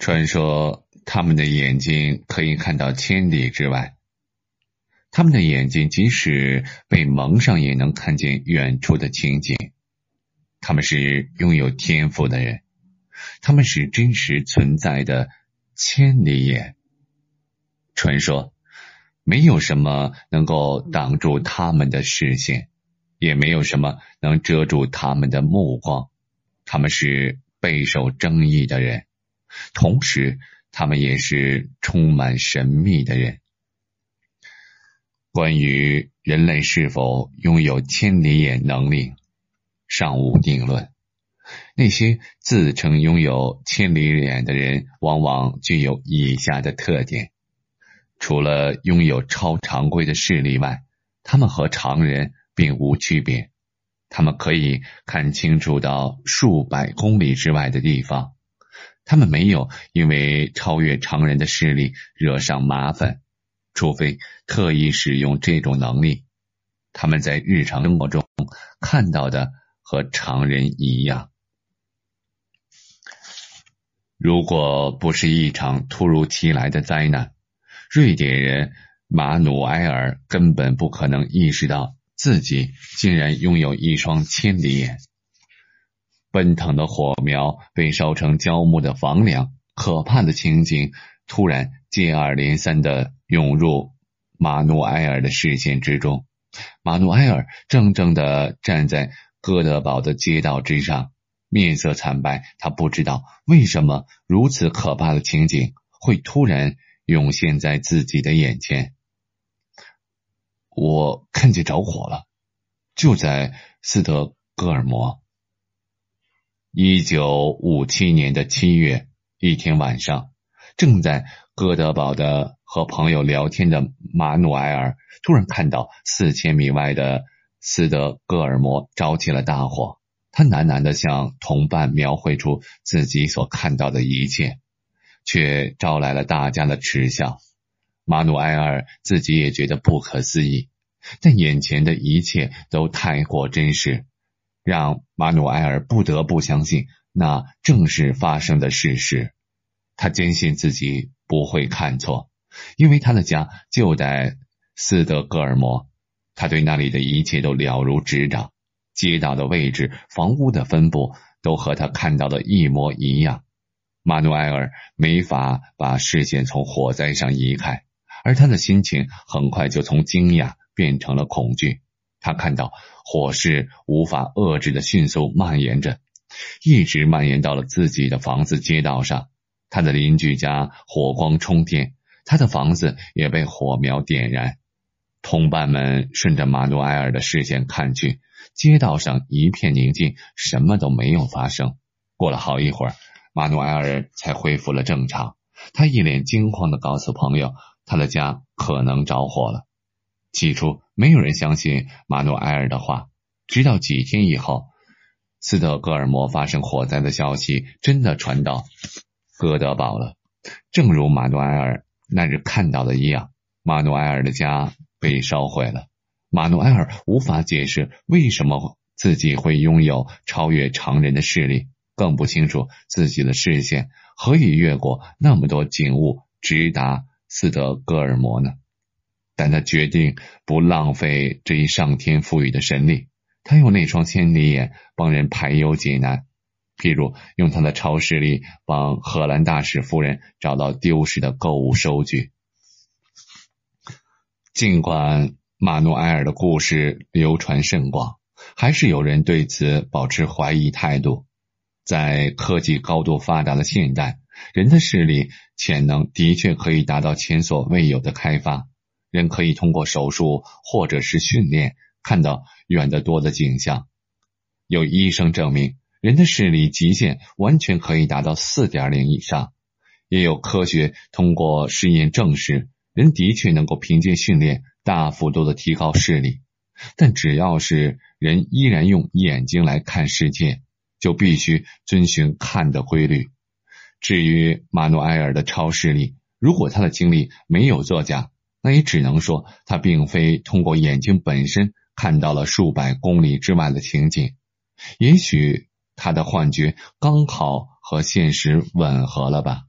传说他们的眼睛可以看到千里之外，他们的眼睛即使被蒙上，也能看见远处的情景。他们是拥有天赋的人，他们是真实存在的千里眼。传说，没有什么能够挡住他们的视线，也没有什么能遮住他们的目光。他们是备受争议的人，同时他们也是充满神秘的人。关于人类是否拥有千里眼能力，尚无定论。那些自称拥有千里眼的人，往往具有以下的特点：除了拥有超常规的视力外，他们和常人并无区别。他们可以看清楚到数百公里之外的地方。他们没有因为超越常人的视力惹上麻烦。除非特意使用这种能力，他们在日常生活中看到的和常人一样。如果不是一场突如其来的灾难，瑞典人马努埃尔根本不可能意识到自己竟然拥有一双千里眼。奔腾的火苗，被烧成焦木的房梁，可怕的情景突然接二连三的。涌入马努埃尔的视线之中。马努埃尔怔怔的站在哥德堡的街道之上，面色惨白。他不知道为什么如此可怕的情景会突然涌现在自己的眼前。我看见着火了，就在斯德哥尔摩。一九五七年的七月一天晚上，正在哥德堡的。和朋友聊天的马努埃尔突然看到四千米外的斯德哥尔摩着起了大火，他喃喃的向同伴描绘出自己所看到的一切，却招来了大家的耻笑。马努埃尔自己也觉得不可思议，但眼前的一切都太过真实，让马努埃尔不得不相信那正是发生的事实。他坚信自己不会看错。因为他的家就在斯德哥尔摩，他对那里的一切都了如指掌，街道的位置、房屋的分布都和他看到的一模一样。马努埃尔没法把视线从火灾上移开，而他的心情很快就从惊讶变成了恐惧。他看到火势无法遏制的迅速蔓延着，一直蔓延到了自己的房子街道上。他的邻居家火光冲天。他的房子也被火苗点燃，同伴们顺着马努埃尔的视线看去，街道上一片宁静，什么都没有发生。过了好一会儿，马努埃尔才恢复了正常。他一脸惊慌的告诉朋友，他的家可能着火了。起初，没有人相信马努埃尔的话，直到几天以后，斯德哥尔摩发生火灾的消息真的传到哥德堡了，正如马努埃尔。那日看到的一样，马努埃尔的家被烧毁了。马努埃尔无法解释为什么自己会拥有超越常人的视力，更不清楚自己的视线何以越过那么多景物，直达斯德哥尔摩呢？但他决定不浪费这一上天赋予的神力，他用那双千里眼帮人排忧解难。譬如用他的超视力帮荷兰大使夫人找到丢失的购物收据。尽管马努埃尔的故事流传甚广，还是有人对此保持怀疑态度。在科技高度发达的现代，人的视力潜能的确可以达到前所未有的开发。人可以通过手术或者是训练看到远得多的景象。有医生证明。人的视力极限完全可以达到四点零以上，也有科学通过试验证实，人的确能够凭借训练大幅度的提高视力。但只要是人依然用眼睛来看世界，就必须遵循看的规律。至于马努埃尔的超视力，如果他的经历没有作假，那也只能说他并非通过眼睛本身看到了数百公里之外的情景，也许。他的幻觉刚好和现实吻合了吧？